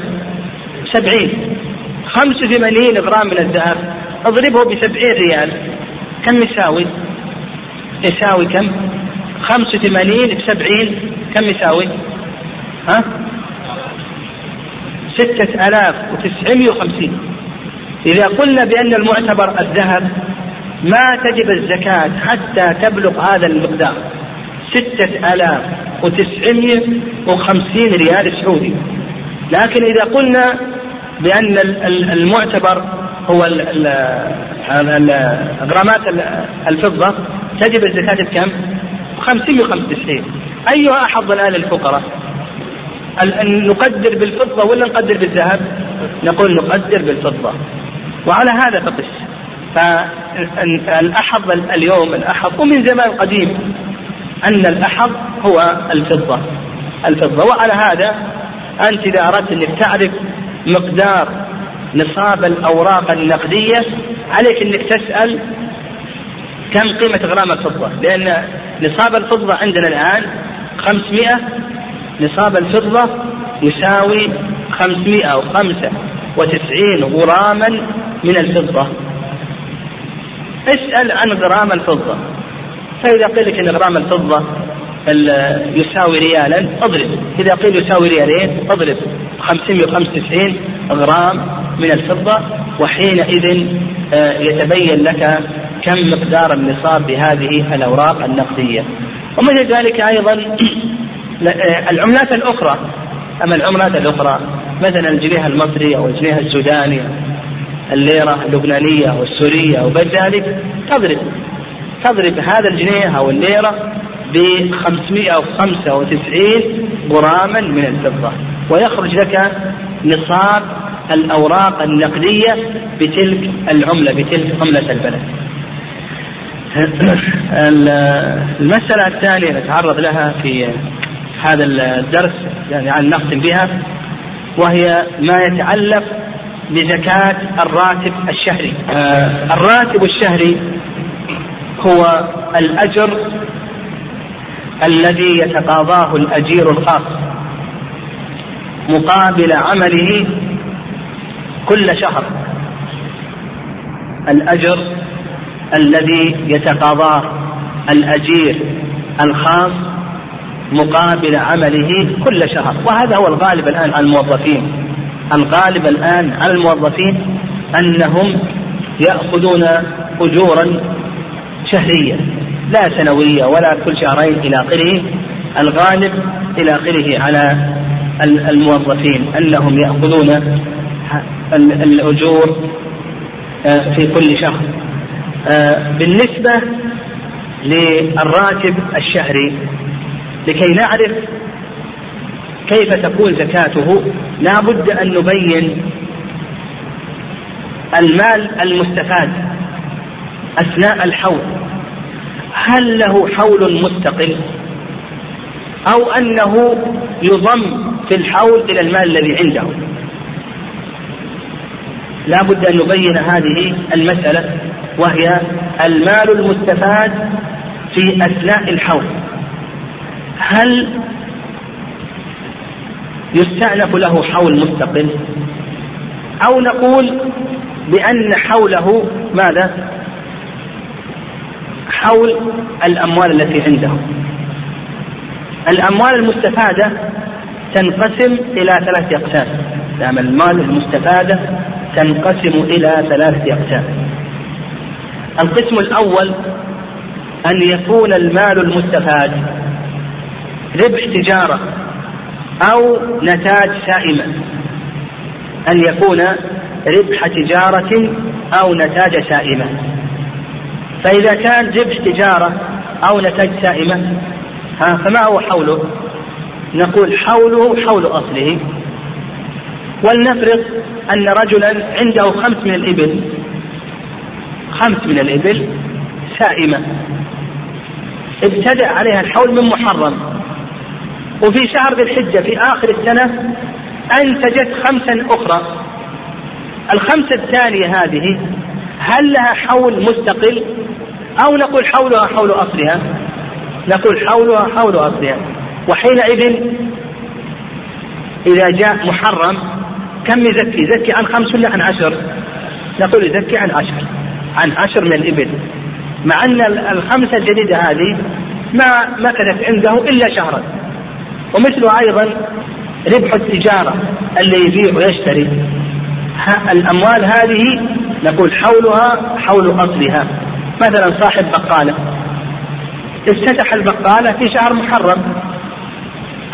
70 85 غرام من الذهب اضربه ب 70 ريال كم يساوي؟ يساوي كم؟ 85 ب 70 كم يساوي؟ ها؟ ستة آلاف وتسعمائة وخمسين إذا قلنا بأن المعتبر الذهب ما تجب الزكاة حتى تبلغ هذا المقدار ستة آلاف وتسعمائة وخمسين ريال سعودي لكن إذا قلنا بأن المعتبر هو غرامات الفضة تجب الزكاة بكم؟ 595 أيها أحظ الآن الفقراء؟ نقدر بالفضة ولا نقدر بالذهب؟ نقول نقدر بالفضة وعلى هذا فقس فالأحظ اليوم الأحظ ومن زمان قديم أن الأحظ هو الفضة. الفضة. وعلى هذا أنت إذا أردت أنك تعرف مقدار نصاب الأوراق النقدية عليك أنك تسأل كم قيمة غرام الفضة. لأن نصاب الفضة عندنا الآن 500 نصاب الفضة يساوي 595 غراما من الفضة. اسأل عن غرام الفضة. فإذا قيل لك أن غرام الفضة يساوي ريالا اضرب. إذا قيل يساوي ريالين اضرب. 595 غرام من الفضة. وحينئذ آه، يتبين لك كم مقدار النصاب بهذه الأوراق النقدية. ومثل ذلك أيضا آه، العملات الأخرى. أما العملات الأخرى مثلا الجنيه المصري أو الجنيه السوداني الليرة اللبنانية والسورية وغير ذلك تضرب. تضرب هذا الجنيه أو الليرة ب 595 غراما من الفضة. ويخرج لك نصاب الأوراق النقدية بتلك العملة بتلك عملة البلد. المسألة الثانية نتعرض لها في هذا الدرس يعني نختم بها وهي ما يتعلق بزكاة الراتب الشهري. آه الراتب الشهري هو الأجر الذي يتقاضاه الأجير الخاص مقابل عمله كل شهر. الأجر الذي يتقاضاه الأجير الخاص مقابل عمله كل شهر. وهذا هو الغالب الآن على الموظفين. الغالب الآن على الموظفين أنهم يأخذون أجورا شهرية لا سنوية ولا كل شهرين إلى آخره. الغالب إلى آخره على الموظفين أنهم يأخذون الأجور آه، في كل شهر. آه، بالنسبة للراتب الشهري لكي نعرف كيف تكون زكاته لا بد أن نبين المال المستفاد أثناء الحول هل له حول مستقل أو أنه يضم في الحول إلى المال الذي عنده؟ لا بد أن نبين هذه المسألة وهي المال المستفاد في أثناء الحول. هل يستأنف له حول مستقل؟ أو نقول بأن حوله ماذا؟ حول الأموال التي عنده الأموال المستفادة تنقسم إلى ثلاثة أقسام. نعم المال المستفادة تنقسم إلى ثلاثة أقسام. القسم الأول أن يكون المال المستفاد ربح تجارة أو نتاج سائمة. أن يكون ربح تجارة أو نتاج سائمة. فإذا كان ربح تجارة أو نتاج سائمة ها فما هو حوله؟ نقول حوله حول أصله. ولنفرض أن رجلا عنده خمس من الإبل خمس من الإبل سائمة. ابتدأ عليها الحول من محرم. وفي شهر ذي الحجة في آخر السنة أنتجت خمسا أخرى. الخمسة الثانية هذه هل لها حول مستقل؟ أو نقول حولها حول أصلها. نقول حولها حول أصلها. وحينئذ إذا جاء محرم كم يزكي؟ يزكي عن خمس ولا عن عشر؟ نقول يزكي عن عشر. عن عشر من الإبل. مع أن الخمسة الجديدة هذه ما مكثت عنده إلا شهرا. ومثله أيضا ربح التجارة اللي يبيع ويشتري. الأموال هذه نقول حولها حول أصلها. مثلا صاحب بقالة. افتتح البقالة في شهر محرم.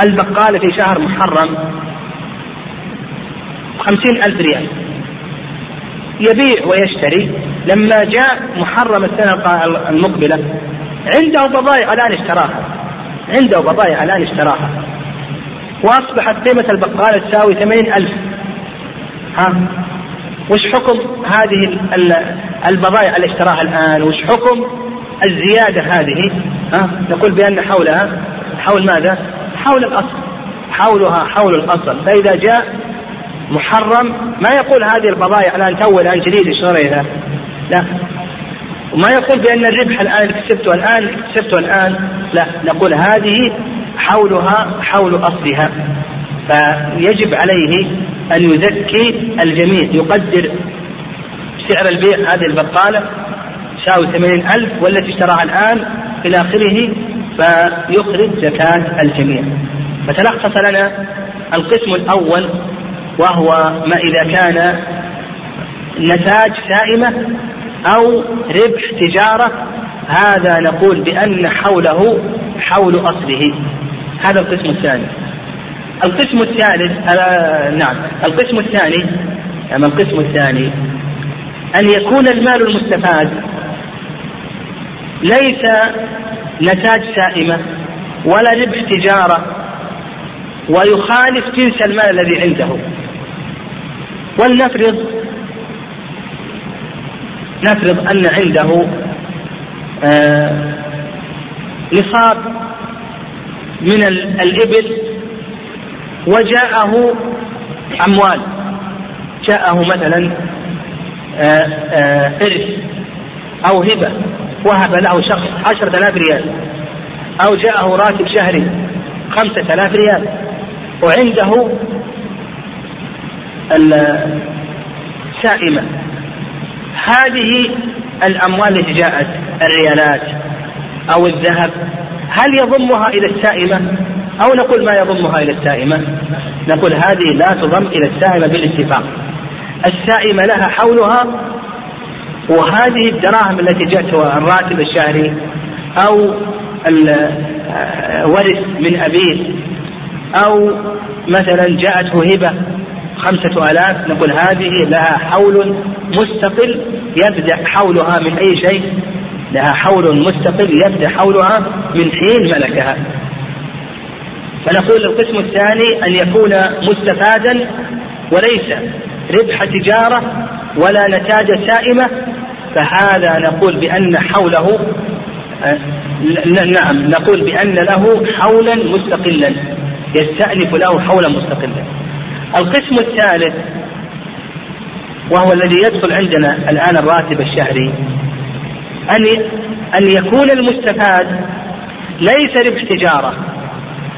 البقالة في شهر محرم خمسين ألف ريال. يبيع ويشتري. لما جاء محرم السنة المقبلة عنده بضائع الآن اشتراها. عنده بضائع الآن اشتراها. وأصبحت قيمة البقالة تساوي ثمانين ألف. ها؟ وش حكم هذه البضائع اللي اشتراها الآن؟ وش حكم الزيادة هذه؟ ها؟ نقول بأن حولها حول ماذا؟ حول الأصل. حولها حول الأصل. فإذا جاء محرم ما يقول هذه البضائع الآن تو الآن جديد اشتريها لا. وما يقول بأن الربح الآن كسبته الآن كسبته الآن. لا. نقول هذه حولها حول أصلها. فيجب عليه أن يزكي الجميع يقدر سعر البيع هذه البقالة تساوي ثمانين ألف والتي اشتراها الآن إلى آخره فيخرج زكاة الجميع. فتلخص لنا القسم الأول وهو ما إذا كان نتاج سائمة أو ربح تجارة هذا نقول بأن حوله حول أصله. هذا القسم الثاني. القسم الثالث آه نعم. القسم الثاني نعم القسم الثاني أن يكون المال المستفاد ليس نتاج سائمة ولا ربح تجارة ويخالف جنس المال الذي عنده. ولنفرض نفرض أن عنده آه نصاب من الإبل وجاءه أموال. جاءه مثلا آه، آه، إرث أو هبة. وهب له شخص عشرة آلاف ريال. أو جاءه راتب شهري خمسة آلاف ريال. وعنده السائمة. هذه الأموال التي جاءت الريالات أو الذهب هل يضمها إلى السائمة؟ أو نقول ما يضمها إلى السائمة. نقول هذه لا تضم إلى السائمة بالاتفاق. السائمة لها حولها وهذه الدراهم التي جاءته الراتب الشهري أو ورث من أبيه أو مثلا جاءته هبة خمسة آلاف. نقول هذه لها حول مستقل يبدأ حولها من أي شيء؟ لها حول مستقل يبدأ حولها من حين ملكها. فنقول القسم الثاني أن يكون مستفادا وليس ربح تجارة ولا نتاج سائمة فهذا نقول بأن حوله آه، نعم نقول بأن له حولا مستقلا يستأنف له حولا مستقلا. القسم الثالث وهو الذي يدخل عندنا الآن الراتب الشهري أن أن يكون المستفاد ليس ربح تجارة.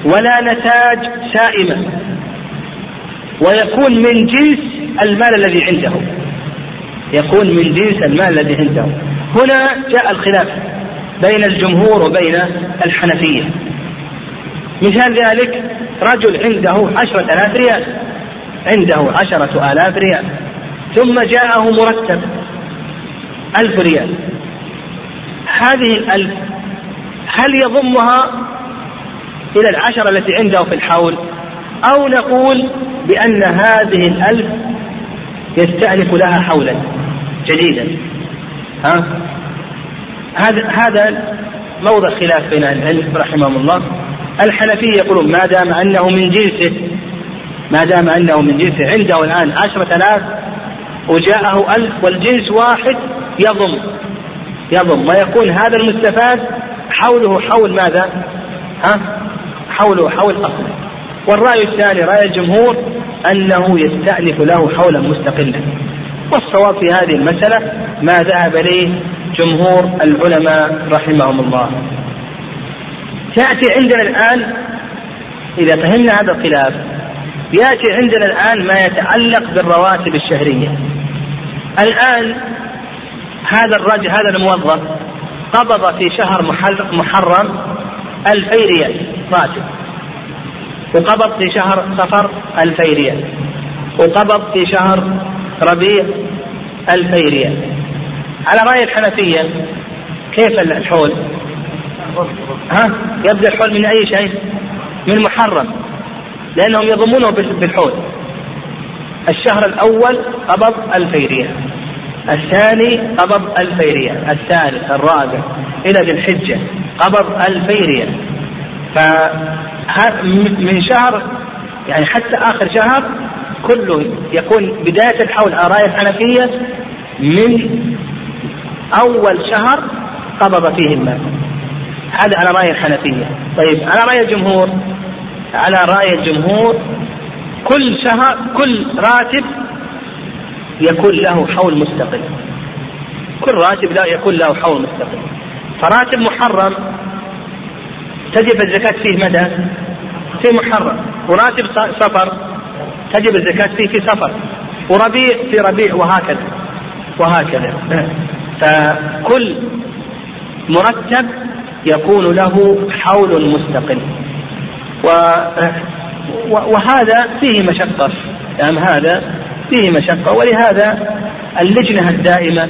ولا نتاج سائمة. ويكون من جنس المال الذي عنده. يكون من جنس المال الذي عنده. هنا جاء الخلاف بين الجمهور وبين الحنفية. مثال ذلك رجل عنده عشرة آلاف ريال عنده عشرة آلاف ريال ثم جاءه مرتب ألف ريال. هذه الألف هل يضمها إلى العشرة التي عنده في الحول أو نقول بأن هذه الألف يستأنف لها حولا جديدا ها هذا هذا موضع خلاف بين العلم رحمهم الله الحنفية يقولون ما دام أنه من جنسه ما دام أنه من جنسه عنده الآن عشرة آلاف وجاءه ألف والجنس واحد يضم يضم ويكون هذا المستفاد حوله حول ماذا؟ ها؟ حوله حول أصله والرأي الثاني رأي الجمهور أنه يستأنف له حولا مستقلا. والصواب في هذه المسألة ما ذهب إليه جمهور العلماء رحمهم الله. تأتي عندنا الآن إذا فهمنا هذا الخلاف يأتي عندنا الآن ما يتعلق بالرواتب الشهرية. الآن هذا الرجل هذا الموظف قبض في شهر محرم ألفي ريال. راتب وقبض في شهر صفر ألفي ريال. وقبض في شهر ربيع ألفي ريال. على رأي الحنفية كيف الحول؟ ها؟ يبدأ الحول من أي شيء؟ من محرم. لأنهم يضمونه بالحول. الشهر الأول قبض ألفي ريال. الثاني قبض ألفي ريال. الثالث الرابع إلى ذي الحجة قبض ألفي ريال. فمن شهر يعني حتى آخر شهر كله يكون بداية الحول على رأي الحنفية من أول شهر قبض فيه المال هذا على رأي الحنفية. طيب على رأي الجمهور على رأي الجمهور كل شهر كل راتب يكون له حول مستقل. كل راتب لا يكون له حول مستقل. فراتب محرم تجب الزكاة فيه متى؟ في محرم. وراتب سفر تجب الزكاة فيه في سفر. وربيع في ربيع وهكذا. وهكذا. فكل مرتب يكون له حول مستقل. و وهذا فيه مشقة. يعني هذا فيه مشقة. ولهذا اللجنة الدائمة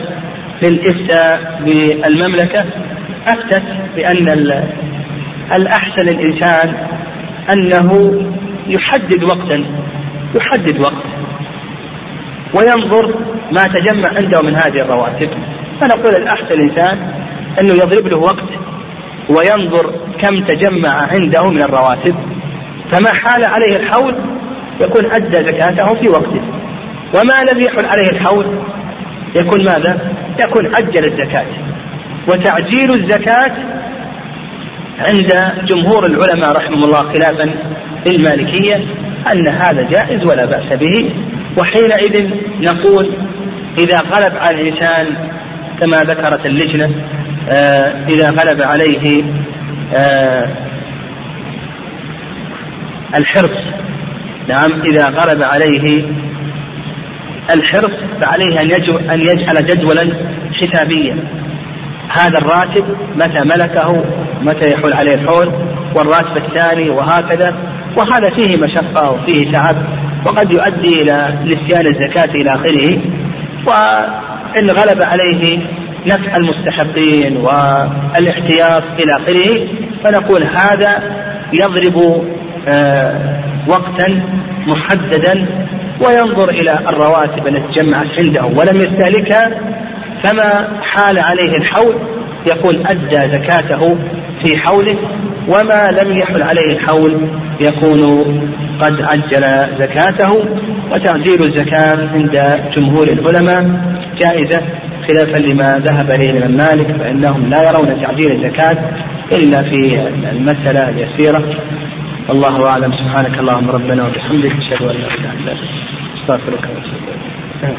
للإفتاء بالمملكة أفتت بأن الأحسن للإنسان أنه يحدد وقتا يحدد وقت وينظر ما تجمع عنده من هذه الرواتب. فنقول الأحسن الإنسان أنه يضرب له وقت وينظر كم تجمع عنده من الرواتب. فما حال عليه الحول يكون أدى زكاته في وقته وما لم يحل عليه الحول يكون ماذا؟ يكون عجل الزكاة. وتعجيل الزكاة عند جمهور العلماء رحمهم الله خلافا للمالكية أن هذا جائز ولا بأس به. وحينئذ نقول إذا غلب على الإنسان كما ذكرت اللجنة آه إذا غلب عليه آه الحرص. نعم إذا غلب عليه الحرص فعليه أن يجعل جدولا حسابيا. هذا الراتب متى ملكه متى يحول عليه الحول والراتب الثاني وهكذا. وهذا فيه مشقة وفيه تعب وقد يؤدي إلى نسيان الزكاة إلى آخره. وإن غلب عليه نفع المستحقين والاحتياط إلى آخره فنقول هذا يضرب آه، وقتا محددا وينظر إلى الرواتب التي جمعت عنده ولم يستهلكها فما حال عليه الحول؟ يكون أدى زكاته في حوله وما لم يحل عليه الحول يكون قد عجل زكاته. وتعجيل الزكاة عند جمهور العلماء جائزة خلافا لما ذهب إليه الإمام مالك فإنهم لا يرون تعجيل الزكاة إلا في المسألة اليسيرة. والله أعلم. سبحانك اللهم ربنا وبحمدك أشهد أن لا إله إلا أنت أستغفرك وأتوب إليك.